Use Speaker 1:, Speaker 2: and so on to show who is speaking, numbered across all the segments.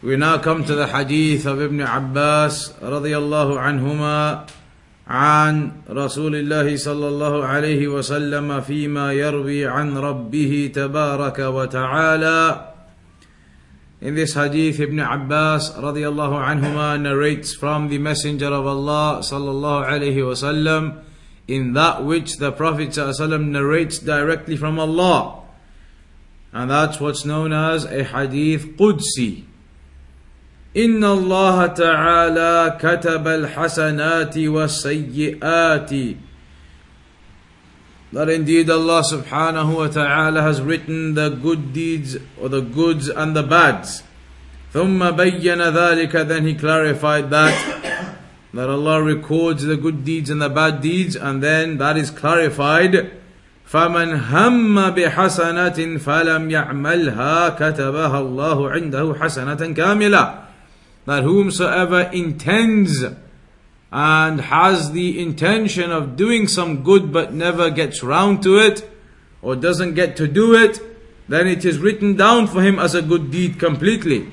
Speaker 1: We now come to the hadith of Ibn Abbas رضي الله عنهما عن رسول الله صلى الله عليه وسلم فيما يروي عن ربه تبارك وتعالى In this hadith, Ibn Abbas radiallahu anhuma narrates from the Messenger of Allah sallallahu alayhi wasallam in that which the Prophet sallallahu narrates directly from Allah. And that's what's known as a hadith Qudsi. إن الله تعالى كتب الحسنات والسيئات that indeed Allah subhanahu wa ta'ala has written the good deeds or the goods and the bads. ثم بين ذلك then he clarified that that Allah records the good deeds and the bad deeds and then that is clarified فمن هم بحسنة فلم يعملها كتبها الله عنده حسنة كاملة that whomsoever intends and has the intention of doing some good but never gets round to it or doesn't get to do it, then it is written down for him as a good deed completely.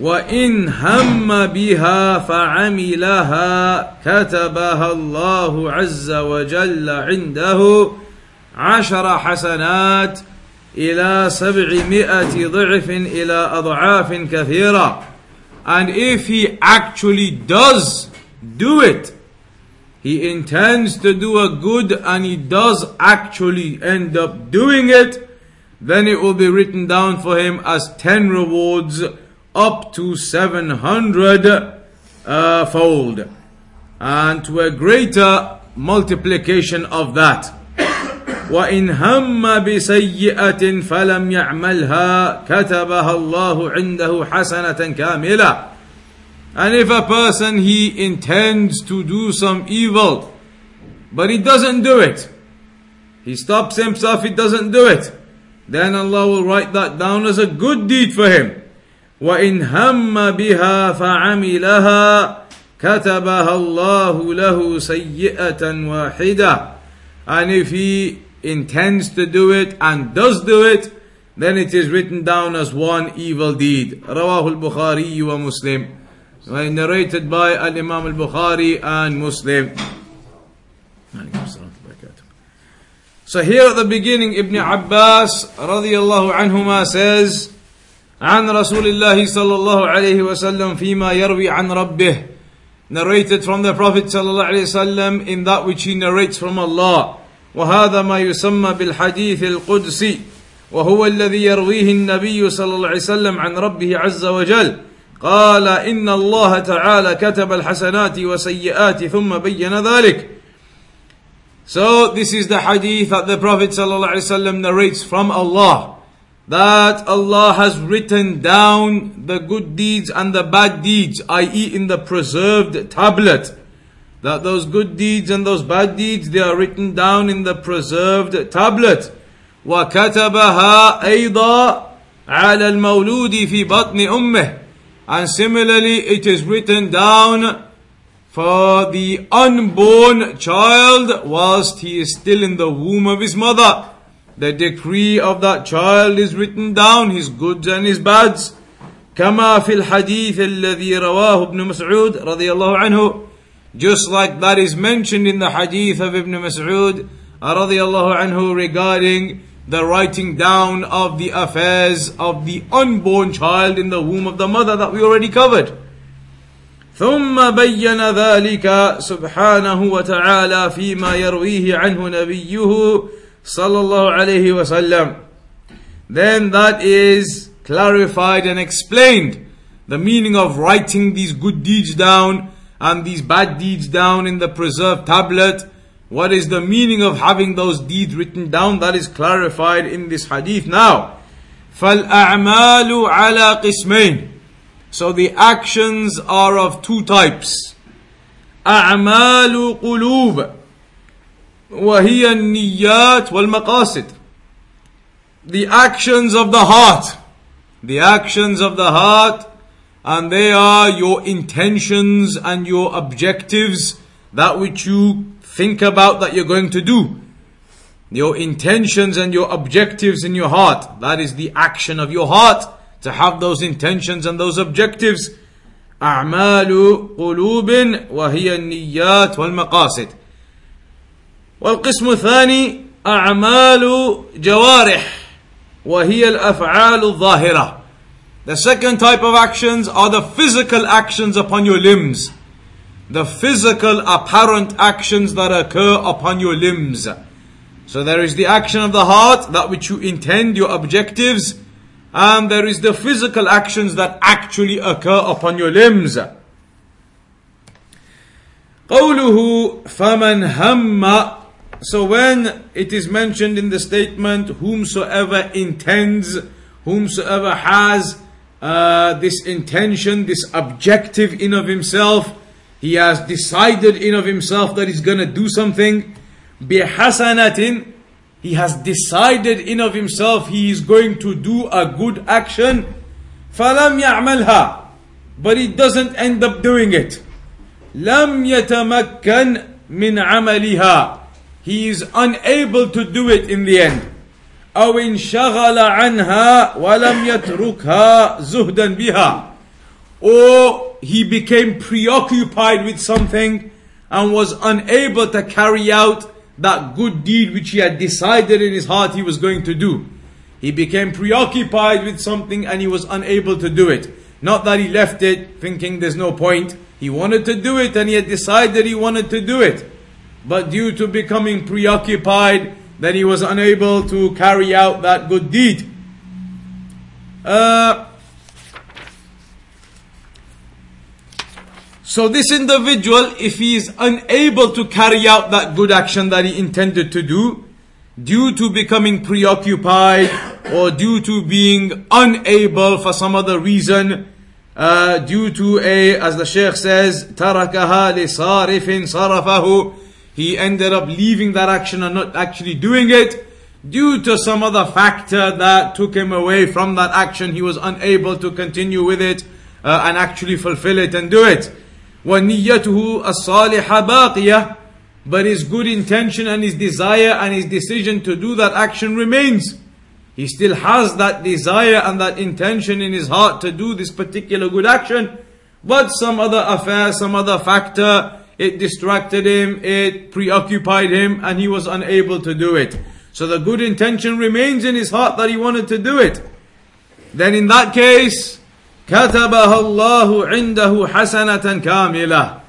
Speaker 1: وإن هم بها فعملها كتبها الله عز وجل عنده عشر حسنات إلى سبعمائة ضعف إلى أضعاف كثيرة and if he actually does do it he intends to do a good and he does actually end up doing it then it will be written down for him as 10 rewards up to 700 uh, fold and to a greater multiplication of that وإن هم بسيئة فلم يعملها كتبها الله عنده حسنة كاملة And if a person he intends to do some evil, but he doesn't do it, he stops himself, he doesn't do it, then Allah will write that down as a good deed for him. وإن هم بها فعملها كتبها الله له سيئة واحدة and if he intends to do it and does do it, then it is written down as one evil deed. Rawah al-Bukhari wa Muslim. Narrated by al-Imam al-Bukhari and Muslim. So here at the beginning, Ibn Abbas radiallahu anhuma says, عن رسول الله صلى الله عليه وسلم فيما يروي عن ربه narrated from the Prophet صلى الله عليه وسلم in that which he narrates from Allah وهذا ما يسمى بالحديث القدسي وهو الذي يرويه النبي صلى الله عليه وسلم عن ربه عز وجل قال إن الله تعالى كتب الحسنات وسيئات ثم بين ذلك So this is the hadith that the Prophet ﷺ narrates from Allah. That Allah has written down the good deeds and the bad deeds, i.e. in the preserved tablet. that those good deeds and those bad deeds they are written down in the preserved tablet وكتبها أيضا على المولود في بطن أمه and similarly it is written down for the unborn child whilst he is still in the womb of his mother the decree of that child is written down his goods and his bads كما في الحديث الذي رواه ابن مسعود رضي الله عنه just like that is mentioned in the hadith of Ibn Mas'ud radiallahu anhu regarding the writing down of the affairs of the unborn child in the womb of the mother that we already covered. ثم بين ذلك سبحانه وتعالى فيما يرويه عنه نبيه صلى الله عليه وسلم. Then that is clarified and explained the meaning of writing these good deeds down and these bad deeds down in the preserved tablet. What is the meaning of having those deeds written down? That is clarified in this hadith now. فَالْأَعْمَالُ عَلَى قِسْمَيْنِ So the actions are of two types. أعمال قلوب وهي النيات والمقاصد the actions of the heart the actions of the heart and they are your intentions and your objectives that which you think about that you're going to do your intentions and your objectives in your heart that is the action of your heart to have those intentions and those objectives أعمال قلوب وهي النيات والمقاصد والقسم الثاني أعمال جوارح وهي الأفعال الظاهرة The second type of actions are the physical actions upon your limbs. The physical apparent actions that occur upon your limbs. So there is the action of the heart, that which you intend, your objectives, and there is the physical actions that actually occur upon your limbs. قوله فمن هم so when it is mentioned in the statement whomsoever intends whomsoever has uh, this intention this objective in of himself he has decided in of himself that he's going to do something بحسنة he has decided in of himself he is going to do a good action فلم يعملها but he doesn't end up doing it لم يتمكن من عملها he is unable to do it in the end أو انشغل عنها ولم يتركها زهدا بها or he became preoccupied with something and was unable to carry out that good deed which he had decided in his heart he was going to do. He became preoccupied with something and he was unable to do it. Not that he left it thinking there's no point. He wanted to do it and he had decided he wanted to do it. But due to becoming preoccupied, then he was unable to carry out that good deed. Uh, So this individual, if he is unable to carry out that good action that he intended to do, due to becoming preoccupied or due to being unable for some other reason, uh, due to a, as the Sheikh says, تركها لصارف صرفه, he ended up leaving that action and not actually doing it. Due to some other factor that took him away from that action, he was unable to continue with it uh, and actually fulfill it and do it. وَنِيَّتُهُ الصَّالِحَ بَاقِيَةٌ But his good intention and his desire and his decision to do that action remains. He still has that desire and that intention in his heart to do this particular good action. But some other affair, some other factor, it distracted him, it preoccupied him, and he was unable to do it. So the good intention remains in his heart that he wanted to do it. Then in that case, كتبها الله عنده حسنة كاملة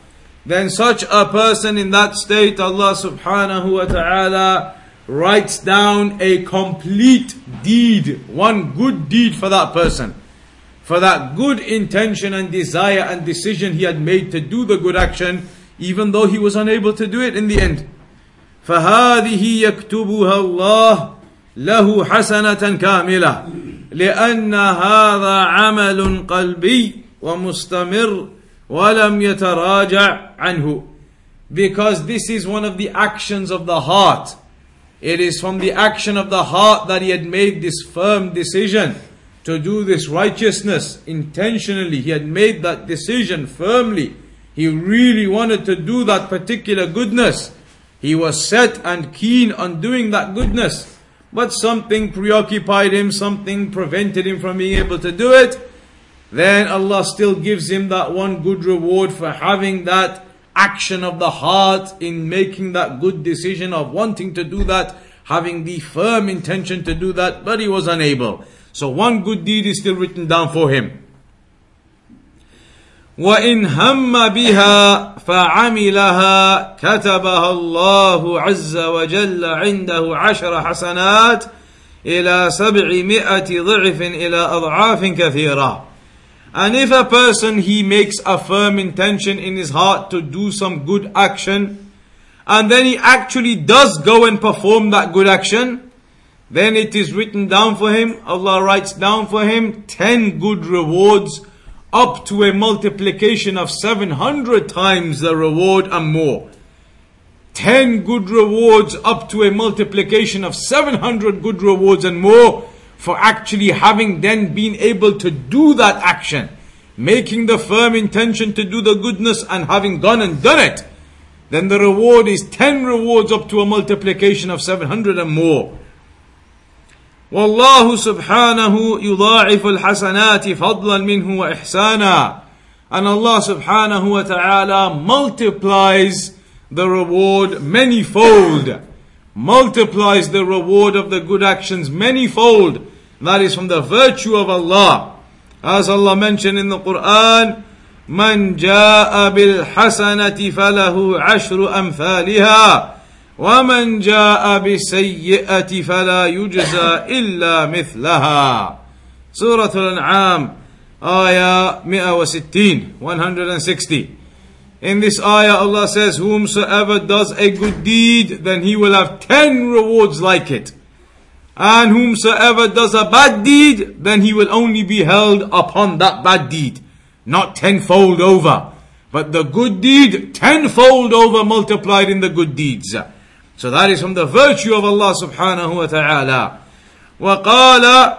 Speaker 1: then such a person in that state Allah subhanahu wa ta'ala writes down a complete deed one good deed for that person for that good intention and desire and decision he had made to do the good action even though he was unable to do it in the end فهذه يكتبها الله له حسنة كاملة لأن هذا عمل قلبي ومستمر ولم يتراجع عنه because this is one of the actions of the heart it is from the action of the heart that he had made this firm decision to do this righteousness intentionally he had made that decision firmly he really wanted to do that particular goodness he was set and keen on doing that goodness but something preoccupied him, something prevented him from being able to do it, then Allah still gives him that one good reward for having that action of the heart in making that good decision of wanting to do that, having the firm intention to do that, but he was unable. So one good deed is still written down for him. وإن هم بها فعملها كتبها الله عز وجل عنده عشر حسنات إلى سبعمائة ضعف إلى أضعاف كثيرة And if a person he makes a firm intention in his heart to do some good action, and then he actually does go and perform that good action, then it is written down for him, Allah writes down for him 10 good rewards up to a multiplication of 700 times the reward and more. 10 good rewards up to a multiplication of 700 good rewards and more for actually having then been able to do that action, making the firm intention to do the goodness and having gone and done it, then the reward is 10 rewards up to a multiplication of 700 and more. والله سبحانه يضاعف الحسنات فضلا منه وإحسانا and Allah subhanahu wa ta'ala multiplies the reward manyfold multiplies the reward of the good actions manyfold that is from the virtue of Allah as Allah mentioned in the Quran من جاء بالحسنة فله عشر أمثالها ومن جاء بالسيئة فلا يجزى إلا مثلها سورة الأنعام آية 160 160 In this ayah Allah says whomsoever does a good deed then he will have 10 rewards like it and whomsoever does a bad deed then he will only be held upon that bad deed not tenfold over but the good deed tenfold over multiplied in the good deeds So that is from the virtue of Allah subhanahu wa ta'ala. وقال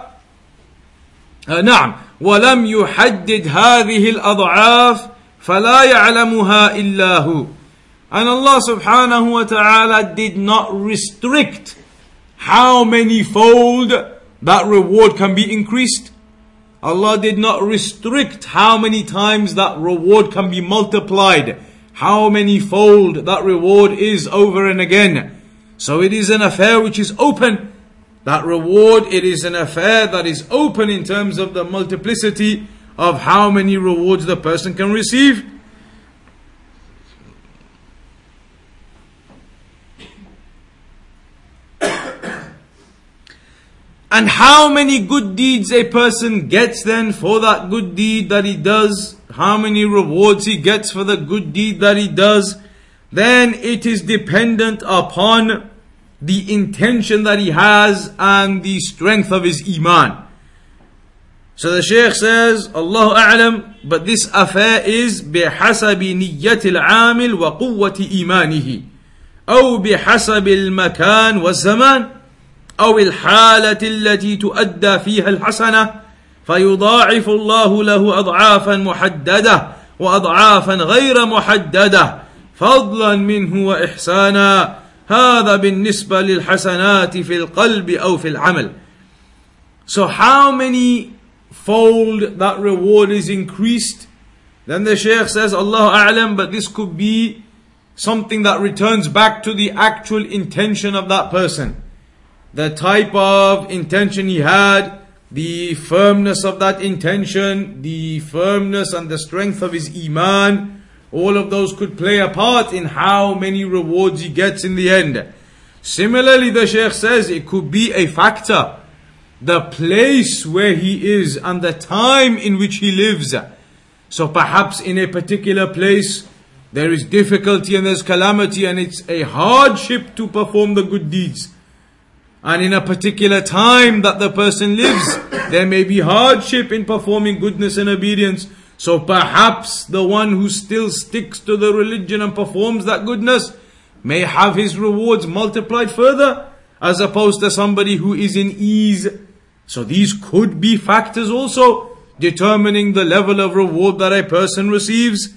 Speaker 1: نعم ولم يحدد هذه الأضعاف فلا يعلمها إلا هو and Allah subhanahu wa ta'ala did not restrict how many fold that reward can be increased. Allah did not restrict how many times that reward can be multiplied how many fold that reward is over and again. So it is an affair which is open. That reward, it is an affair that is open in terms of the multiplicity of how many rewards the person can receive. And how many good deeds a person gets then for that good deed that he does how many rewards he gets for the good deed that he does, then it is dependent upon the intention that he has and the strength of his iman. So the Shaykh says, Allah A'lam, but this affair is بحسب نية العامل وقوة إيمانه أو بحسب المكان والزمان أو الحالة التي تؤدى فيها الحسنة فيضاعف الله له اضعافا محدده واضعافا غير محدده فضلا منه واحسانا هذا بالنسبة للحسنات في القلب أو في العمل So how many fold that reward is increased? Then the Shaykh says, Allah A'lam, but this could be something that returns back to the actual intention of that person. The type of intention he had, the firmness of that intention, the firmness and the strength of his iman, all of those could play a part in how many rewards he gets in the end. Similarly, the Shaykh says it could be a factor. The place where he is and the time in which he lives. So perhaps in a particular place, there is difficulty and there's calamity and it's a hardship to perform the good deeds and in a particular time that the person lives, there may be hardship in performing goodness and obedience. So perhaps the one who still sticks to the religion and performs that goodness may have his rewards multiplied further as opposed to somebody who is in ease. So these could be factors also determining the level of reward that a person receives.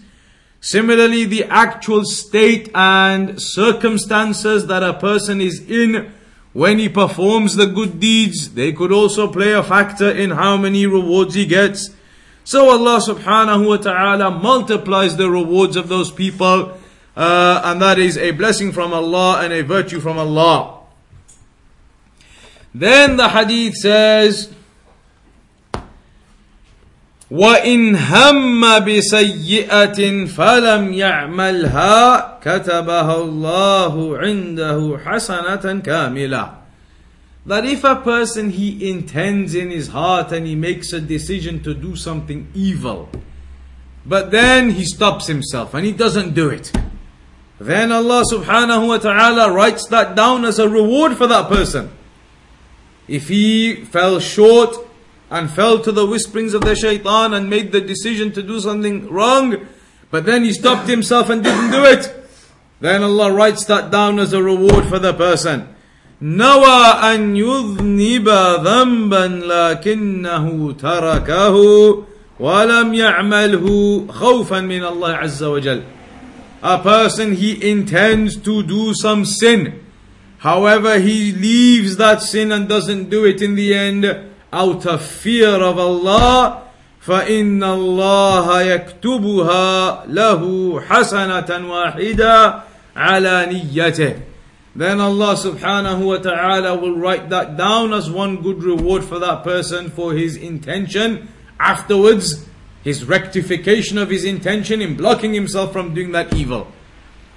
Speaker 1: Similarly, the actual state and circumstances that a person is in when he performs the good deeds, they could also play a factor in how many rewards he gets. So Allah subhanahu wa ta'ala multiplies the rewards of those people, uh, and that is a blessing from Allah and a virtue from Allah. Then the hadith says, وإن هم بسيئة فلم يعملها كتبها الله عنده حسنة كاملة that if a person he intends in his heart and he makes a decision to do something evil, but then he stops himself and he doesn't do it, then Allah subhanahu wa ta'ala writes that down as a reward for that person. If he fell short and fell to the whisperings of the shaitan and made the decision to do something wrong, but then he stopped himself and didn't do it, then Allah writes that down as a reward for the person. نوى أن يذنب ذنبا لكنه تركه ولم يعمله خوفا من الله عز وجل. A person he intends to do some sin. However, he leaves that sin and doesn't do it in the end out of fear of Allah. فإن الله يكتبها له حسنة واحدة على نيته then Allah subhanahu wa ta'ala will write that down as one good reward for that person for his intention. Afterwards, his rectification of his intention in blocking himself from doing that evil.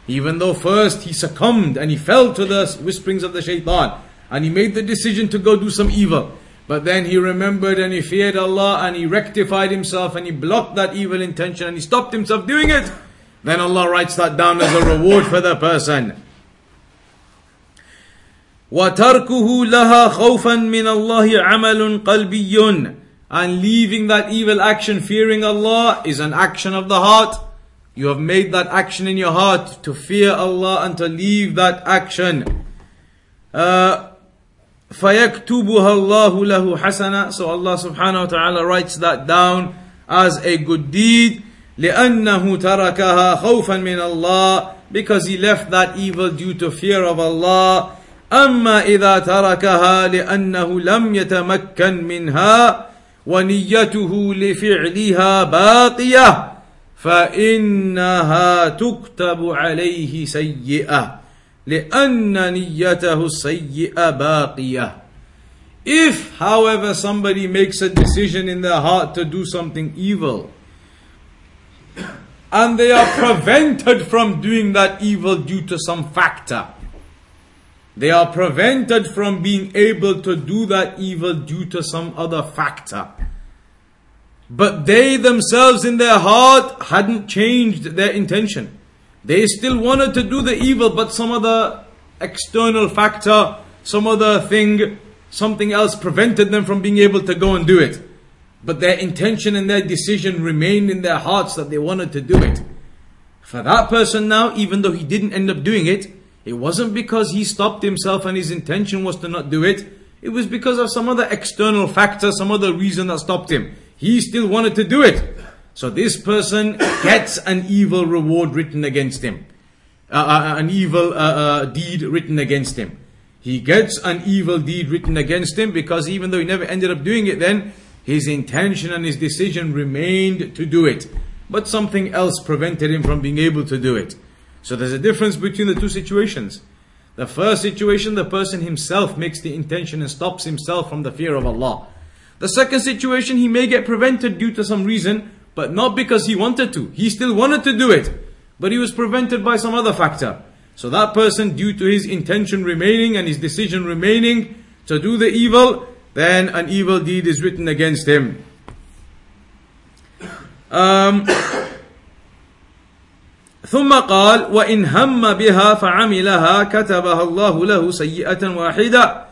Speaker 1: Even though first he succumbed and he fell to the whisperings of the shaitan and he made the decision to go do some evil. But then he remembered and he feared Allah and he rectified himself and he blocked that evil intention and he stopped himself doing it. Then Allah writes that down as a reward for the person. وتركه لها خوفا من الله عمل قلبي and leaving that evil action fearing Allah is an action of the heart you have made that action in your heart to fear Allah and to leave that action uh, فيكتبها الله له حسنة so Allah subhanahu wa ta'ala writes that down as a good deed. لأنه تركها خوفا من الله. Because he left that evil due to fear of Allah. أما إذا تركها لأنه لم يتمكن منها ونيته لفعلها باقية فإنها تكتب عليه سيئة. لأن نيته السيئة باقية If, however, somebody makes a decision in their heart to do something evil, and they are prevented from doing that evil due to some factor, they are prevented from being able to do that evil due to some other factor. But they themselves in their heart hadn't changed their intention. They still wanted to do the evil, but some other external factor, some other thing, something else prevented them from being able to go and do it. But their intention and their decision remained in their hearts that they wanted to do it. For that person now, even though he didn't end up doing it, it wasn't because he stopped himself and his intention was to not do it. It was because of some other external factor, some other reason that stopped him. He still wanted to do it. So this person gets an evil reward written against him. Uh, uh, an evil uh, uh, deed written against him. He gets an evil deed written against him because even though he never ended up doing it then, his intention and his decision remained to do it. But something else prevented him from being able to do it. So there's a difference between the two situations. The first situation, the person himself makes the intention and stops himself from the fear of Allah. The second situation, he may get prevented due to some reason, but not because he wanted to. He still wanted to do it, but he was prevented by some other factor. So that person, due to his intention remaining and his decision remaining to do the evil, then an evil deed is written against him. Um, ثم قال وإن هم بها فعملها كتبها الله له سيئة واحدة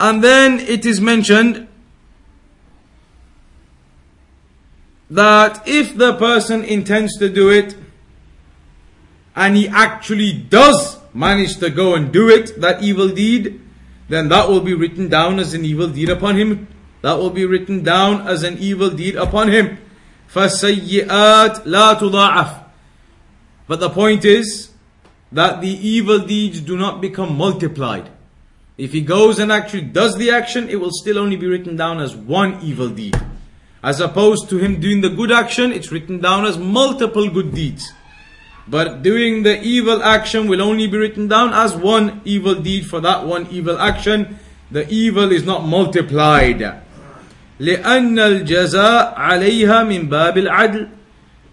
Speaker 1: and then it is mentioned that if the person intends to do it and he actually does manage to go and do it, that evil deed, then that will be written down as an evil deed upon him. That will be written down as an evil deed upon him. فَالسَّيِّئَاتْ لَا تُضَاعَفْ But the point is that the evil deeds do not become multiplied. If he goes and actually does the action, it will still only be written down as one evil deed. As opposed to him doing the good action, it's written down as multiple good deeds. But doing the evil action will only be written down as one evil deed for that one evil action. The evil is not multiplied. لأن الجزاء عليها من باب العدل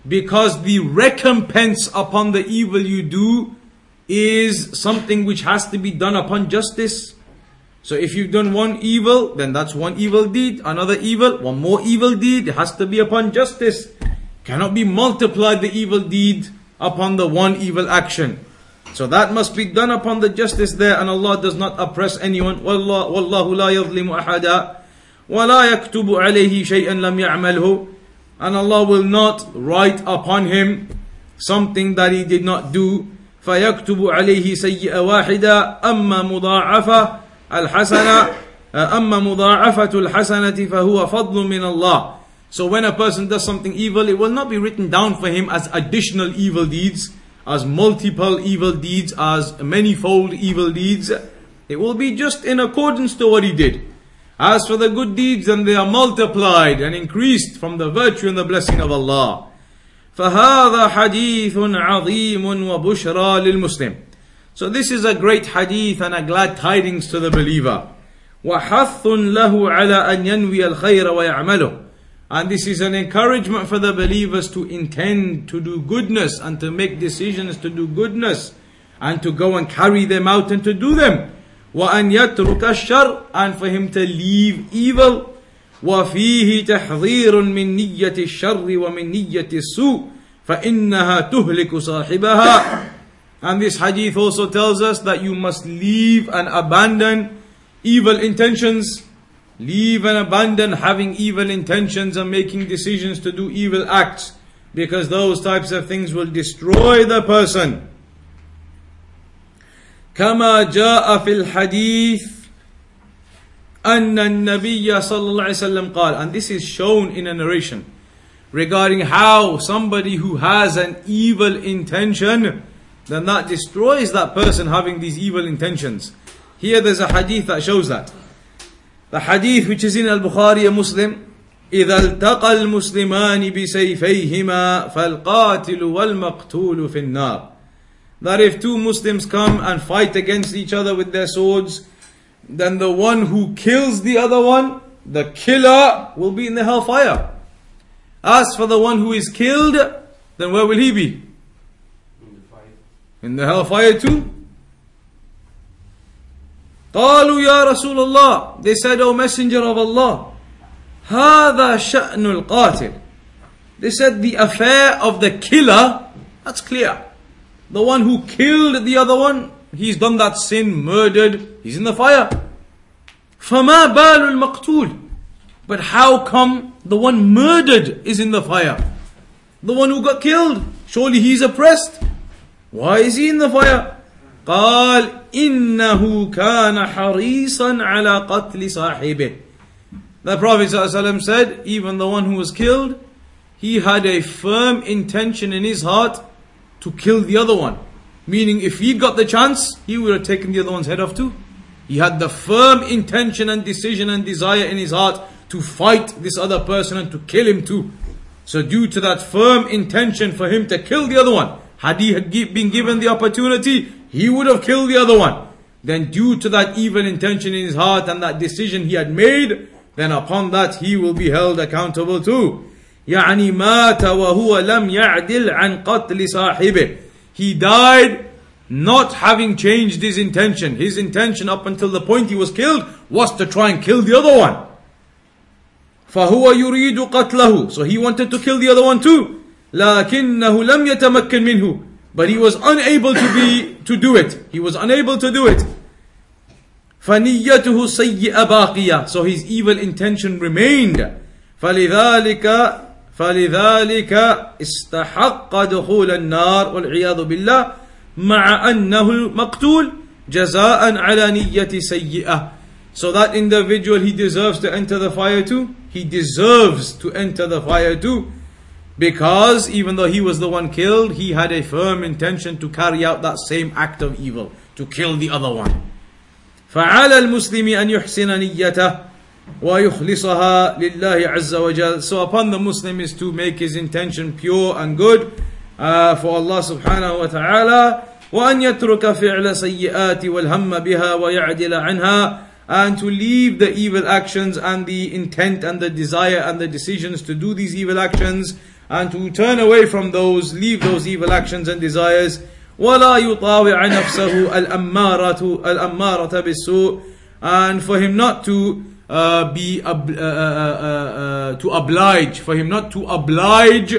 Speaker 1: because the recompense upon the evil you do is something which has to be done upon justice. So if you've done one evil, then that's one evil deed, another evil, one more evil deed, it has to be upon justice. Cannot be multiplied the evil deed upon the one evil action. So that must be done upon the justice there, and Allah does not oppress anyone. والله, والله لا يظلم أحدا ولا يكتب عليه شيئا لم يعمله and Allah will not write upon him something that he did not do فيكتب عليه سيئة واحدة أما مضاعفة الحسنة أما مضاعفة الحسنة فهو فضل من الله So when a person does something evil, it will not be written down for him as additional evil deeds, as multiple evil deeds, as manifold evil deeds. It will be just in accordance to what he did. As for the good deeds, then they are multiplied and increased from the virtue and the blessing of Allah. فهذا حديث عظيم وبشرى للمسلم. So this is a great hadith and a glad tidings to the believer. وحث له على أن ينوي الخير ويعمله. And this is an encouragement for the believers to intend to do goodness and to make decisions to do goodness and to go and carry them out and to do them. وأن يترك الشر and for him to leave evil وفيه تحذير من نية الشر ومن نية السوء فإنها تهلك صاحبها and this hadith also tells us that you must leave and abandon evil intentions leave and abandon having evil intentions and making decisions to do evil acts because those types of things will destroy the person كما جاء في الحديث أن النبي صلى الله عليه وسلم قال and this is shown in a narration regarding how somebody who has an evil intention then that destroys that person having these evil intentions here there's a hadith that shows that the hadith which is in al-Bukhari and Muslim إذا التقى المسلمان بسيفيهما فالقاتل والمقتول في النار that if two Muslims come and fight against each other with their swords, then the one who kills the other one, the killer, will be in the hellfire. As for the one who is killed, then where will he be? In the, fire. in the hellfire too. قالوا يا رسول الله They said, O Messenger of Allah, هذا شأن القاتل They said the affair of the killer, that's clear. The one who killed the other one, he's done that sin, murdered, he's in the fire. فَمَا بَالُ الْمَقْتُولِ But how come the one murdered is in the fire? The one who got killed, surely he's oppressed. Why is he in the fire? قال إنه كان حريصا على قتل صاحبه The Prophet ﷺ said, even the one who was killed, he had a firm intention in his heart to kill the other one. Meaning, if he got the chance, he would have taken the other one's head off too. He had the firm intention and decision and desire in his heart to fight this other person and to kill him too. So, due to that firm intention for him to kill the other one, had he been given the opportunity, he would have killed the other one. Then, due to that evil intention in his heart and that decision he had made, then upon that he will be held accountable too. يعني مات وهو لم يعدل عن قتل صاحبه he died not having changed his intention his intention up until the point he was killed was to try and kill the other one فهو يريد قتله so he wanted to kill the other one too لكنه لم يتمكن منه but he was unable to be to do it he was unable to do it فنيته سيئة باقية so his evil intention remained فلذلك فلذلك استحق دخول النار والعياذ بالله مع أنه المقتول جزاء على نية سيئة So that individual he deserves to enter the fire too. He deserves to enter the fire too. Because even though he was the one killed, he had a firm intention to carry out that same act of evil, to kill the other one. فعلى المسلم أن يحسن نيته وَيُخْلِصَهَا لِلَّهِ عَزَّ وَجَلَ So upon the Muslim is to make his intention pure and good uh, for Allah subhanahu wa ta'ala وأن يترك فعل سيئات والهم بها ويعدل عنها and to leave the evil actions and the intent and the desire and the decisions to do these evil actions and to turn away from those, leave those evil actions and desires ولا يطاوع نفسه الأمارة الأمارة بالسوء and for him not to uh, be ob- uh, uh, to oblige, for him not to oblige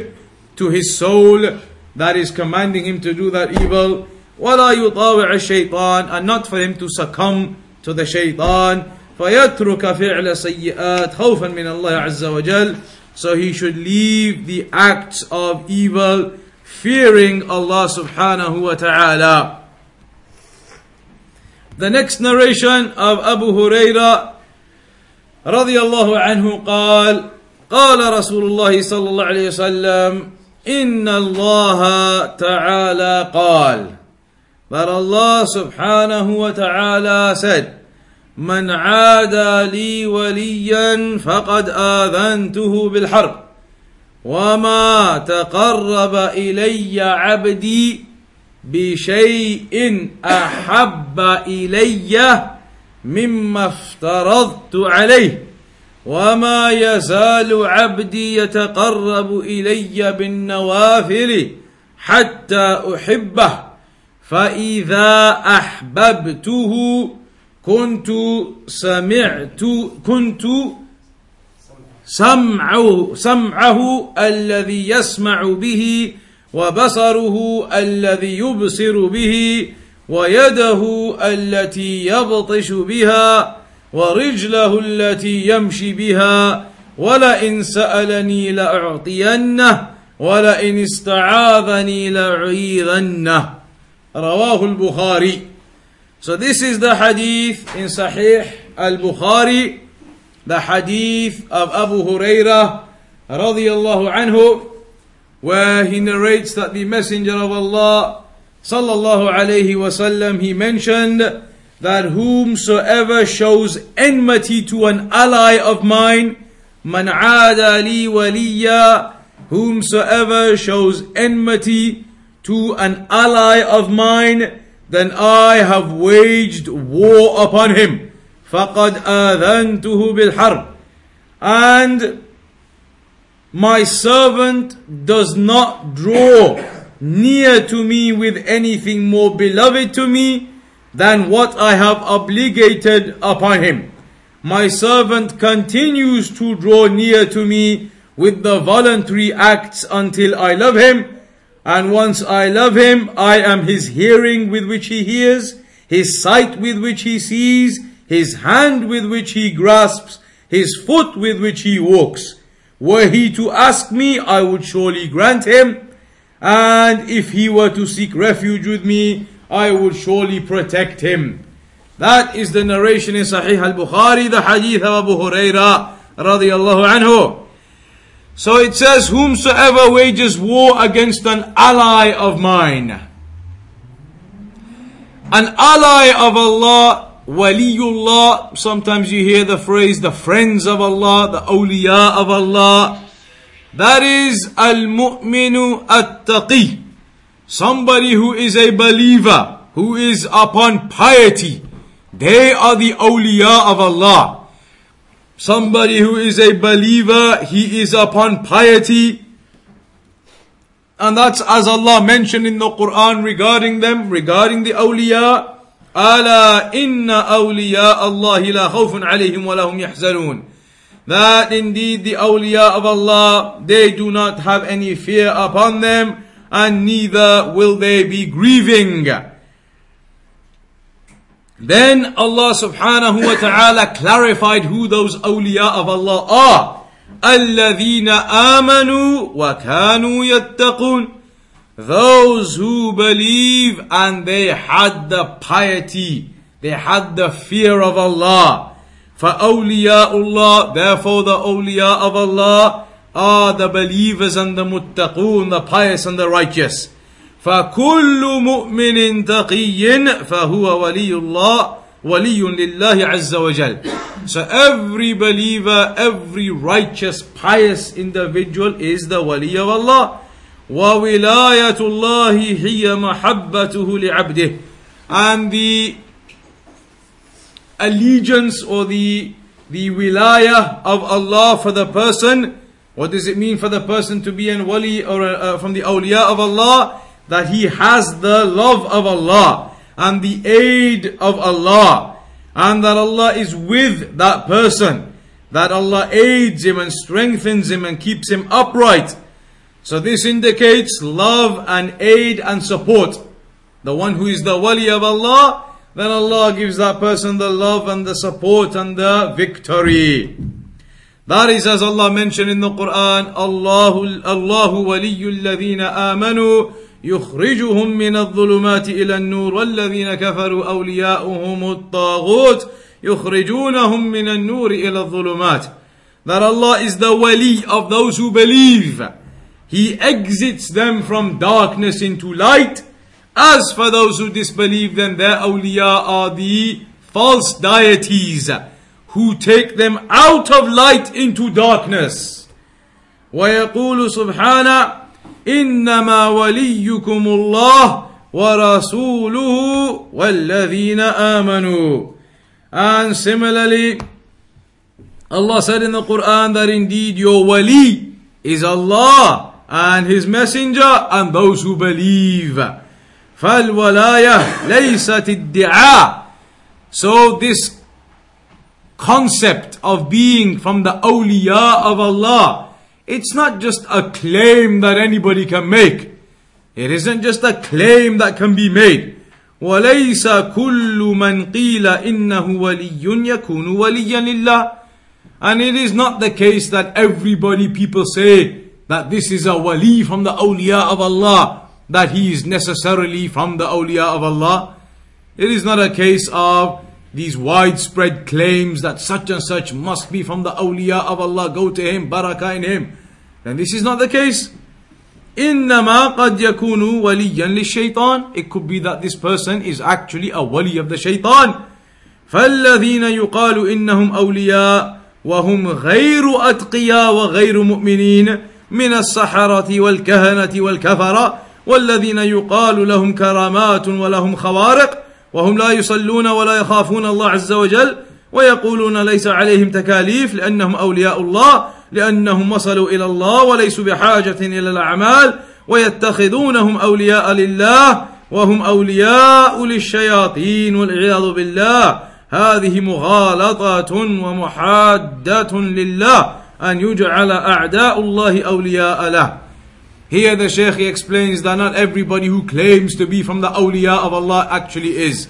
Speaker 1: to his soul that is commanding him to do that evil. ولا يطاوع الشيطان and not for him to succumb to the shaitan فيترك فعل سيئات خوفا من الله عز وجل so he should leave the acts of evil fearing Allah subhanahu wa ta'ala the next narration of Abu Huraira رضي الله عنه قال قال رسول الله صلى الله عليه وسلم إن الله تعالى قال But Allah subhanahu wa ta'ala said من عادى لي وليا فقد آذنته بالحرب. وما تقرب إلي عبدي بشيء أحب إلي مما افترضت عليه. وما يزال عبدي يتقرب إلي بالنوافل حتى أحبه. فإذا أحببته كنت سمعت كنت سمعه سمعه الذي يسمع به وبصره الذي يبصر به ويده التي يبطش بها ورجله التي يمشي بها ولئن سألني لأعطينه ولئن استعاذني لأعيذنه. رواه البخاري. So this is the hadith in Sahih al-Bukhari, the hadith of Abu Hurairah radiyallahu anhu, where he narrates that the Messenger of Allah sallallahu alayhi wasallam he mentioned that whomsoever shows enmity to an ally of mine, man aada li waliya, whomsoever shows enmity to an ally of mine, then I have waged war upon him. فقد آذنته بالحرب. And my servant does not draw near to me with anything more beloved to me than what I have obligated upon him. My servant continues to draw near to me with the voluntary acts until I love him. and once I love him, I am his hearing with which he hears, his sight with which he sees, his hand with which he grasps, his foot with which he walks. Were he to ask me, I would surely grant him. And if he were to seek refuge with me, I would surely protect him. That is the narration in Sahih al-Bukhari, the hadith of Abu Huraira radiallahu anhu. So it says, whomsoever wages war against an ally of mine. An ally of Allah Waliullah, sometimes you hear the phrase the friends of Allah, the awliya of Allah. That is al-mu'minu at-taqi. Somebody who is a believer, who is upon piety. They are the awliya of Allah. Somebody who is a believer, he is upon piety. And that's as Allah mentioned in the Quran regarding them, regarding the awliya. ألا إن أولياء الله لا خوف عليهم ولا هم يحزنون that indeed the awliya of Allah they do not have any fear upon them and neither will they be grieving then Allah subhanahu wa ta'ala clarified who those awliya of Allah are الذين آمنوا وكانوا يتقون those who believe and they had the piety, they had the fear of Allah. فَأَوْلِيَاءُ اللَّهِ Therefore the awliya of Allah are the believers and the muttaqun, the pious and the righteous. فَكُلُّ مُؤْمِنٍ تَقِيٍّ فَهُوَ وَلِيُّ اللَّهِ وَلِيٌّ لِلَّهِ عَزَّ وَجَلَ So every believer, every righteous, pious individual is the wali of Allah. وولاية الله هي محبته لعبده and the allegiance or the the wilayah of Allah for the person what does it mean for the person to be an wali or uh, from the awliya of Allah That he has the love of Allah and the aid of Allah and that Allah is with that person that Allah aids him and strengthens him and keeps him upright so this indicates love and aid and support. the one who is the wali of Allah, then Allah gives that person the love and the support and the victory. That is as Allah mentioned in the Quran, Allah, Allahu waliyyu alladhina amanu يخرجهم من الظلمات إلى النور والذين كفروا أولياؤهم الطاغوت يخرجونهم من النور إلى الظلمات That Allah is the wali of those who believe. He exits them from darkness into light. As for those who disbelieve, then their awliya are the false deities who take them out of light into darkness. ويقول سبحانه إنما وليكم الله ورسوله والذين آمنوا And similarly, Allah said in the Quran that indeed your wali is Allah and His Messenger and those who believe. فالولاية ليست ادعاء So this concept of being from the awliya of Allah it's not just a claim that anybody can make. It isn't just a claim that can be made. وليس كل من قيل إنه ولي يكون وليا لله and it is not the case that everybody people say that this is a wali from the awliya of Allah that he is necessarily from the awliya of Allah it is not a case of these widespread claims that such and such must be from the awliya of Allah, go to him, barakah in him. Then this is not the case. إنما قد يكون وليا للشيطان It could be that this person is actually a wali of the shaitan. فالذين يقال إنهم أولياء وهم غير أتقياء وغير مؤمنين من السحرة والكهنة والكفرة والذين يقال لهم كرامات ولهم خوارق وهم لا يصلون ولا يخافون الله عز وجل ويقولون ليس عليهم تكاليف لأنهم أولياء الله لأنهم وصلوا إلى الله وليسوا بحاجة إلى الأعمال ويتخذونهم أولياء لله وهم أولياء للشياطين والعياذ بالله. هذه مغالطة ومحادة لله أن يجعل أعداء الله أولياء له. Here the Shaykh explains that not everybody who claims to be from the awliya of Allah actually is.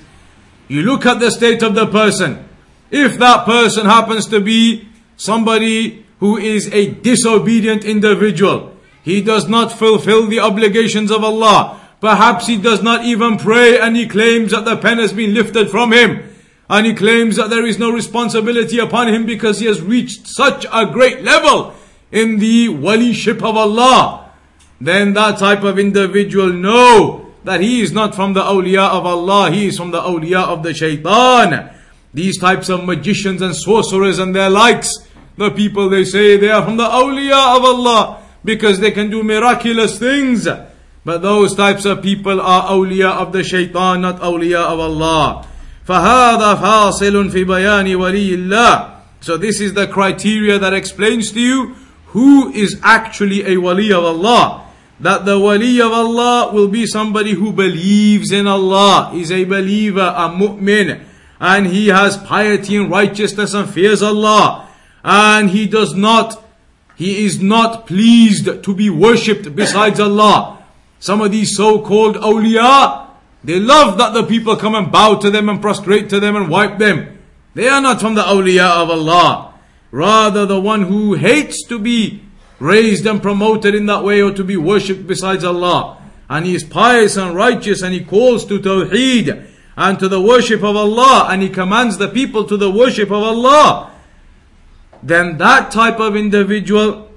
Speaker 1: You look at the state of the person. If that person happens to be somebody who is a disobedient individual, he does not fulfill the obligations of Allah. Perhaps he does not even pray and he claims that the pen has been lifted from him. And he claims that there is no responsibility upon him because he has reached such a great level in the waliship of Allah then that type of individual know that he is not from the awliya of Allah, he is from the awliya of the shaitan. These types of magicians and sorcerers and their likes, the people they say they are from the awliya of Allah because they can do miraculous things. But those types of people are awliya of the shaitan, not awliya of Allah. فهذا فاصل في بيان ولي الله. So this is the criteria that explains to you who is actually a wali of Allah that the wali of Allah will be somebody who believes in Allah, is a believer, a mu'min, and he has piety and righteousness and fears Allah, and he does not, he is not pleased to be worshipped besides Allah. Some of these so-called awliya, they love that the people come and bow to them and prostrate to them and wipe them. They are not from the awliya of Allah. Rather, the one who hates to be raised and promoted in that way or to be worshipped besides Allah. And he is pious and righteous and he calls to Tawheed and to the worship of Allah and he commands the people to the worship of Allah. Then that type of individual,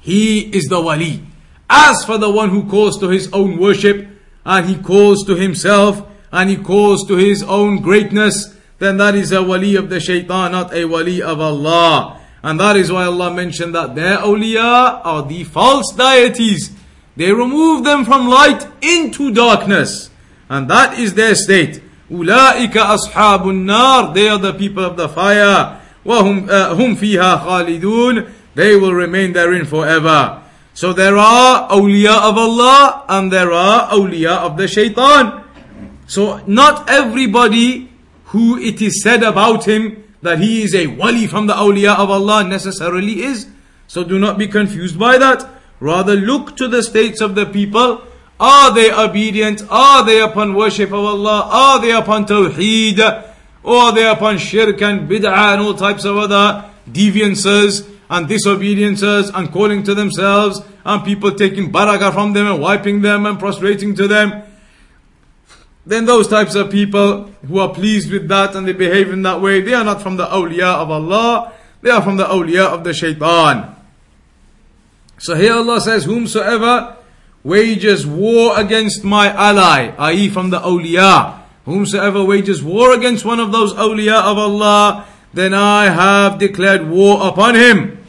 Speaker 1: he is the wali. As for the one who calls to his own worship and he calls to himself and he calls to his own greatness, then that is a wali of the shaitan, not a wali of Allah. And that is why Allah mentioned that their awliya are the false deities. They remove them from light into darkness. And that is their state. أولئك أصحاب النار They are the people of the fire. وهم هم فيها خالدون They will remain therein forever. So there are awliya of Allah and there are awliya of the shaitan. So not everybody who it is said about him that he is a wali from the awliya of Allah necessarily is. So do not be confused by that. Rather look to the states of the people Are they obedient? Are they upon worship of Allah? Are they upon tawheed? Or are they upon shirk and bid'ah and all types of other deviances and disobediences and calling to themselves and people taking barakah from them and wiping them and prostrating to them? Then those types of people who are pleased with that and they behave in that way, they are not from the awliya of Allah, they are from the awliya of the shaitan. So here Allah says, Whomsoever wages war against my ally, i.e., from the awliya, whomsoever wages war against one of those awliya of Allah, then I have declared war upon him.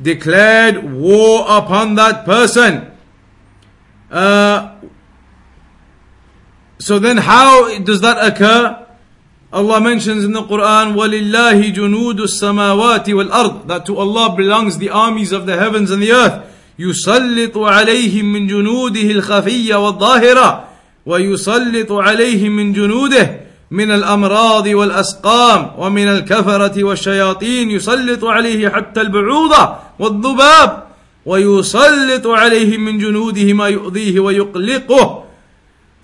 Speaker 1: Declared war upon that person. Uh, so then how does that occur? Allah mentions in the Quran, وَلِلَّهِ جُنُودُ السَّمَاوَاتِ وَالْأَرْضِ That to Allah belongs the armies of the heavens and the earth. يُسَلِّطُ عَلَيْهِم مِّن جُنُودِهِ الْخَفِيَّ وَالظَّاهِرَةِ ويسلط عليهم من جنوده من الأمراض والأسقام ومن الكفرة والشياطين يسلط عليه حتى البعوضة والذباب ويسلط عليهم من جنوده ما يؤذيه ويقلقه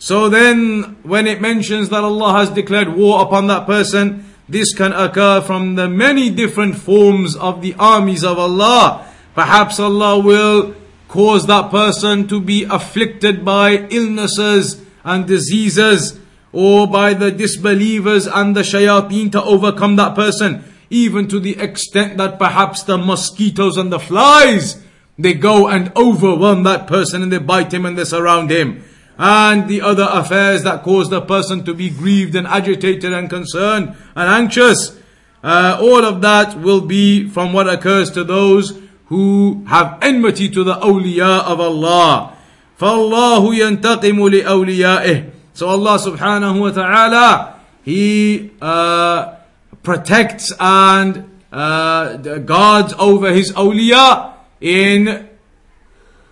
Speaker 1: So then, when it mentions that Allah has declared war upon that person, this can occur from the many different forms of the armies of Allah. Perhaps Allah will cause that person to be afflicted by illnesses and diseases, or by the disbelievers and the shayateen to overcome that person, even to the extent that perhaps the mosquitoes and the flies, they go and overwhelm that person and they bite him and they surround him and the other affairs that cause the person to be grieved and agitated and concerned and anxious. Uh, all of that will be from what occurs to those who have enmity to the awliya of Allah. فَاللَّهُ يَنْتَقِمُ لِأَوْلِيَائِهِ So Allah subhanahu wa ta'ala, He uh, protects and uh, guards over His awliya in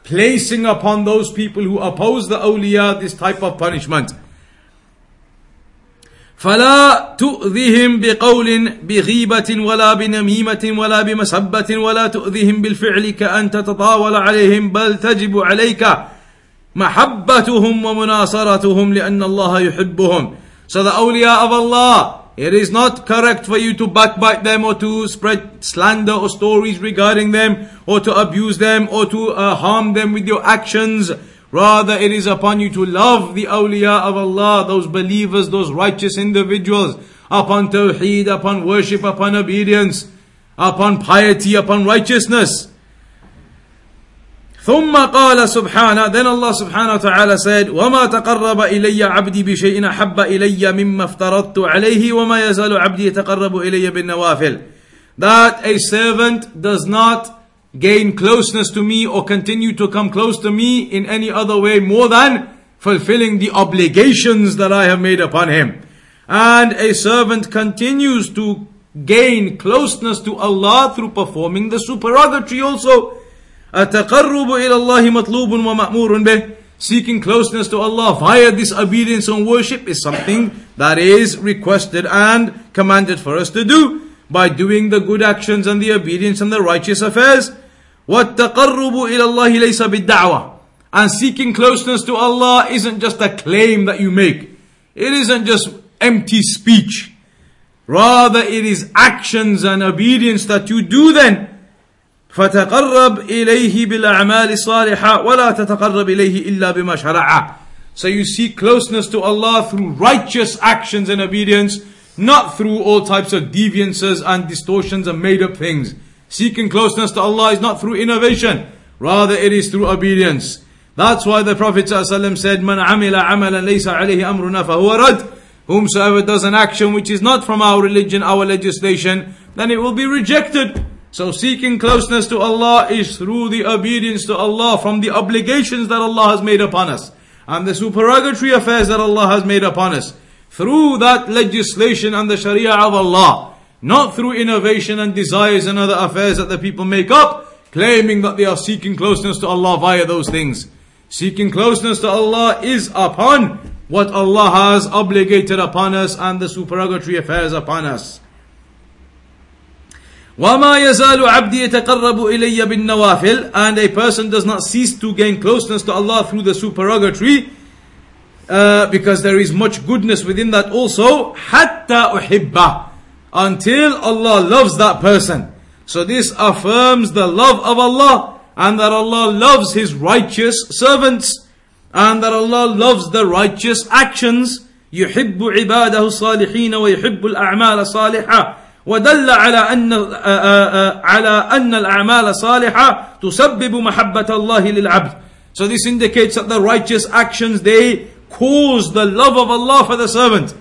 Speaker 1: placing upon those people who oppose the awliya this type of punishment. فلا تؤذهم بقول بغيبة ولا بنميمة ولا بمسبة ولا تؤذهم بالفعل كأن تتطاول عليهم بل تجب عليك محبتهم ومناصرتهم لأن الله يحبهم. So the awliya of Allah it is not correct for you to backbite them or to spread slander or stories regarding them or to abuse them or to uh, harm them with your actions. Rather, it is upon you to love the awliya of Allah, those believers, those righteous individuals, upon tawheed, upon worship, upon obedience, upon piety, upon righteousness. ثم قال سبحانه then Allah subhanahu wa ta'ala said وما تقرب إلي عبدي بشيء أحب إلي مما افترضت عليه وما يزال عبدي يتقرب إلي بالنوافل that a servant does not gain closeness to me or continue to come close to me in any other way more than fulfilling the obligations that I have made upon him. And a servant continues to gain closeness to Allah through performing the supererogatory also. التقرب إلى الله مطلوب ومأمور به Seeking closeness to Allah via this obedience and worship is something that is requested and commanded for us to do by doing the good actions and the obedience and the righteous affairs. وَالتَّقَرُّبُ إِلَى اللَّهِ لَيْسَ بِالدَّعْوَةِ And seeking closeness to Allah isn't just a claim that you make. It isn't just empty speech. Rather, it is actions and obedience that you do then فتقرب إليه بالأعمال الصالحة ولا تتقرب إليه إلا بما شرع So you seek closeness to Allah through righteous actions and obedience, not through all types of deviances and distortions and made up things. Seeking closeness to Allah is not through innovation, rather it is through obedience. That's why the Prophet ﷺ said, "Man amila amalan laysa alayhi amruna fahuwa rad." Whomsoever does an action which is not from our religion, our legislation, then it will be rejected. So seeking closeness to Allah is through the obedience to Allah from the obligations that Allah has made upon us and the supererogatory affairs that Allah has made upon us through that legislation and the Sharia of Allah, not through innovation and desires and other affairs that the people make up, claiming that they are seeking closeness to Allah via those things. Seeking closeness to Allah is upon what Allah has obligated upon us and the supererogatory affairs upon us. وَمَا يَزَالُ عَبْدِي يَتَقَرَّبُ إِلَيَّ بِالنَّوَافِلِ And a person does not cease to gain closeness to Allah through the supererogatory, uh, because there is much goodness within that also, حَتَّى أُحِبَّهِ Until Allah loves that person. So this affirms the love of Allah, and that Allah loves His righteous servants, and that Allah loves the righteous actions. يحب عباده الصالحين ويحب الأعمال الصالحة ودل على أن على أن الأعمال الصالحة تسبب محبة الله للعبد. So this indicates that the righteous actions they cause the love of Allah for the servant.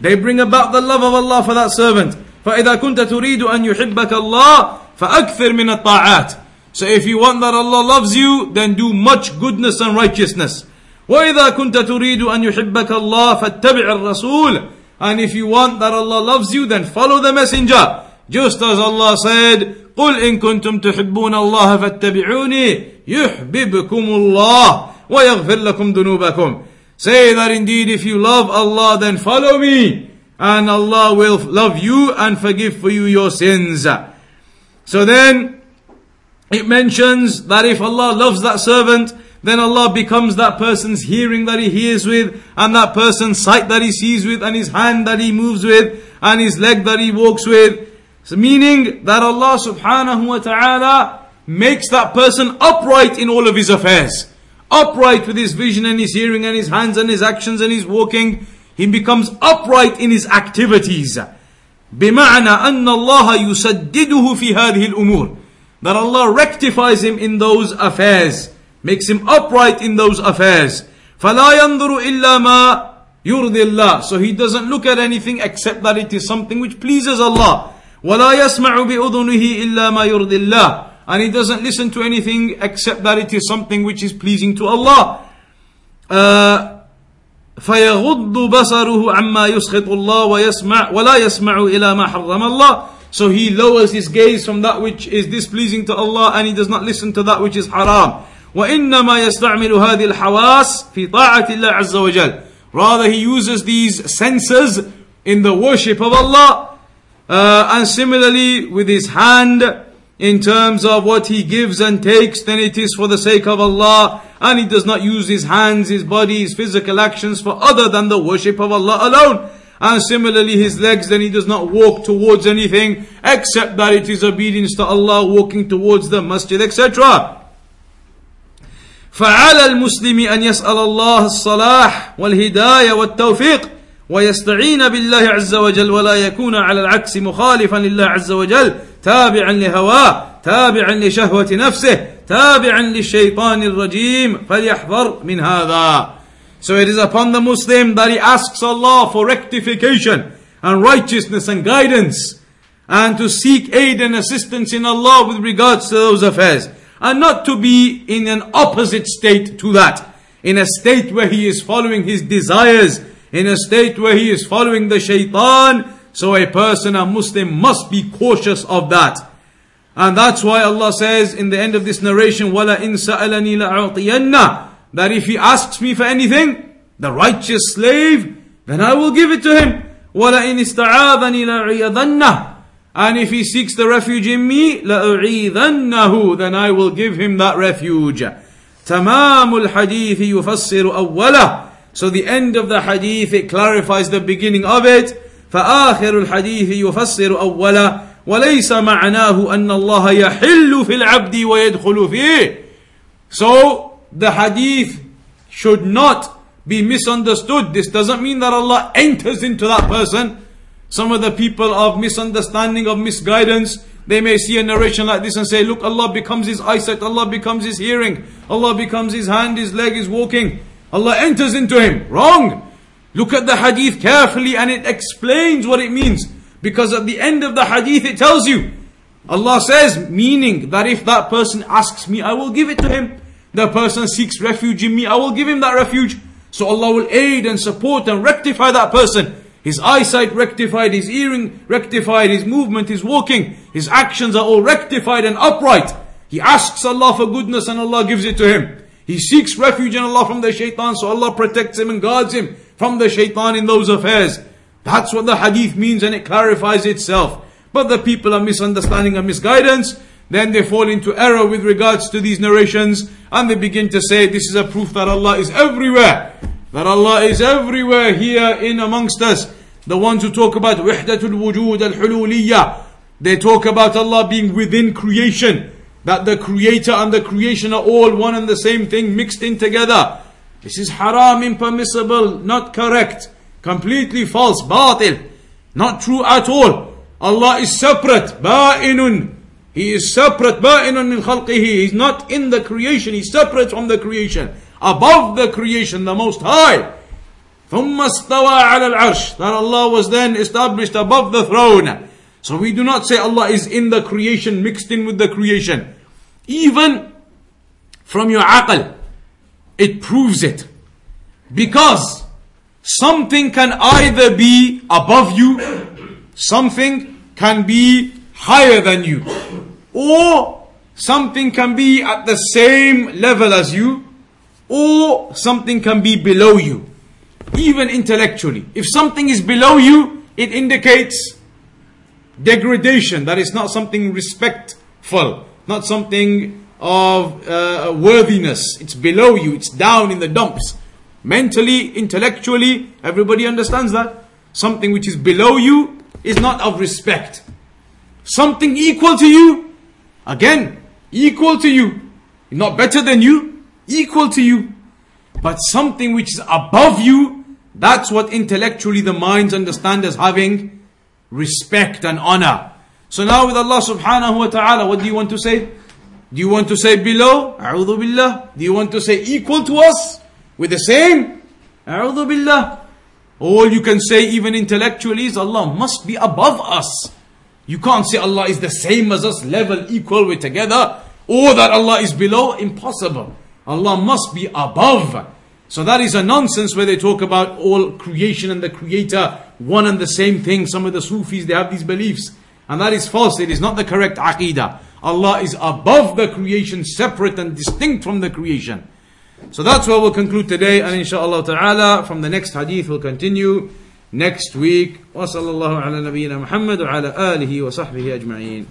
Speaker 1: They bring about the love of Allah for that servant. فإذا كنت تريد أن يحبك الله فأكثر من الطاعات. So if you want that Allah loves you, then do much goodness and righteousness. وإذا كنت تريد أن يحبك الله فاتبع الرسول and if you want that Allah loves you, then follow the messenger. Just as Allah said, قل إن كنتم تحبون الله فاتبعوني يحببكم الله ويغفر لكم ذنوبكم. Say that indeed if you love Allah then follow me and Allah will love you and forgive for you your sins. So then it mentions that if Allah loves that servant then Allah becomes that person's hearing that he hears with, and that person's sight that he sees with, and his hand that he moves with, and his leg that he walks with. So meaning that Allah subhanahu wa ta'ala makes that person upright in all of his affairs. Upright with his vision and his hearing and his hands and his actions and his walking. He becomes upright in his activities. بمعنى أن الله يسدده في هذه الأمور. That Allah rectifies him in those affairs makes him upright in those affairs. فَلَا يَنظُرُ إِلَّا مَا يُرْضِي اللَّهِ So he doesn't look at anything except that it is something which pleases Allah. وَلَا يَسْمَعُ بِأُذُنِهِ إِلَّا مَا يُرْضِي اللَّهِ And he doesn't listen to anything except that it is something which is pleasing to Allah. Uh, فيغض بصره عما يسخط الله ويسمع ولا يسمع إلى ما حرم الله so he lowers his gaze from that which is displeasing to Allah and he does not listen to that which is haram وإنما يستعمل هذه الحواس في طاعة الله عز وجل rather he uses these senses in the worship of Allah uh, and similarly with his hand in terms of what he gives and takes then it is for the sake of Allah and he does not use his hands his body his physical actions for other than the worship of Allah alone and similarly his legs then he does not walk towards anything except that it is obedience to Allah walking towards the masjid etc فعلى المسلم أن يسأل الله الصلاح والهداية والتوفيق ويستعين بالله عز وجل ولا يكون على العكس مخالفا لله عز وجل تابعا لهواه تابعا لشهوة نفسه تابعا للشيطان الرجيم فليحذر من هذا So it is upon the Muslim that he asks Allah for rectification and righteousness and guidance and to seek aid and assistance in Allah with regards to those affairs. and not to be in an opposite state to that. In a state where he is following his desires, in a state where he is following the shaitan. So a person, a Muslim, must be cautious of that. And that's why Allah says in the end of this narration, وَلَا إِن سَأَلَنِي لَأُعْطِيَنَّ That if he asks me for anything, the righteous slave, then I will give it to him. وَلَئِنِ اسْتَعَاذَنِي لَأُعِيَذَنَّهُ and if he seeks the refuge in me, لَأُعِيذَنَّهُ Then I will give him that refuge. تَمَامُ الْحَدِيثِ يُفَسِّرُ أَوَّلَهُ So the end of the hadith, it clarifies the beginning of it. فآخر الحديث يفسر أوله وليس معناه أن الله يحل في العبد ويدخل فيه. So the hadith should not be misunderstood. This doesn't mean that Allah enters into that person. Some of the people of misunderstanding, of misguidance, they may see a narration like this and say, Look, Allah becomes his eyesight, Allah becomes his hearing, Allah becomes his hand, his leg is walking. Allah enters into him. Wrong! Look at the hadith carefully and it explains what it means. Because at the end of the hadith it tells you, Allah says, meaning that if that person asks me, I will give it to him. The person seeks refuge in me, I will give him that refuge. So Allah will aid and support and rectify that person. His eyesight rectified, his hearing rectified, his movement, his walking, his actions are all rectified and upright. He asks Allah for goodness and Allah gives it to him. He seeks refuge in Allah from the shaitan, so Allah protects him and guards him from the shaitan in those affairs. That's what the hadith means and it clarifies itself. But the people are misunderstanding and misguidance. Then they fall into error with regards to these narrations and they begin to say this is a proof that Allah is everywhere. That Allah is everywhere here in amongst us. The ones who talk about wahdatul wujud al-hululiyya. They talk about Allah being within creation. That the creator and the creation are all one and the same thing mixed in together. This is haram, impermissible, not correct, completely false, batil, not true at all. Allah is separate, ba'inun. He is separate, ba'inun min khalqihi. He's not in the creation, he's separate from the creation Above the creation, the most high. ثم استوى على العرش that Allah was then established above the throne. So we do not say Allah is in the creation, mixed in with the creation. Even from your aql, it proves it. Because something can either be above you, something can be higher than you, or something can be at the same level as you, or something can be below you, even intellectually. If something is below you, it indicates degradation, that is not something respectful, not something of uh, worthiness. It's below you, it's down in the dumps. Mentally, intellectually, everybody understands that. Something which is below you is not of respect. Something equal to you, again, equal to you, not better than you, equal to you. But something which is above you, that's what intellectually the minds understand as having respect and honor. So now with Allah subhanahu wa ta'ala, what do you want to say? Do you want to say below? A'udhu billah. Do you want to say equal to us? With the same? A'udhu billah. All you can say even intellectually is Allah must be above us. You can't say Allah is the same as us, level, equal, we're together. Or that Allah is below. Impossible. Allah must be above. So that is a nonsense where they talk about all creation and the creator, one and the same thing. Some of the Sufis, they have these beliefs. And that is false. It is not the correct aqidah. Allah is above the creation, separate and distinct from the creation. So that's where we'll conclude today, and inshallah ta'ala, from the next hadith we'll continue next week. وصلى الله على نبينا محمد وعلى آله وصحبه أجمعين.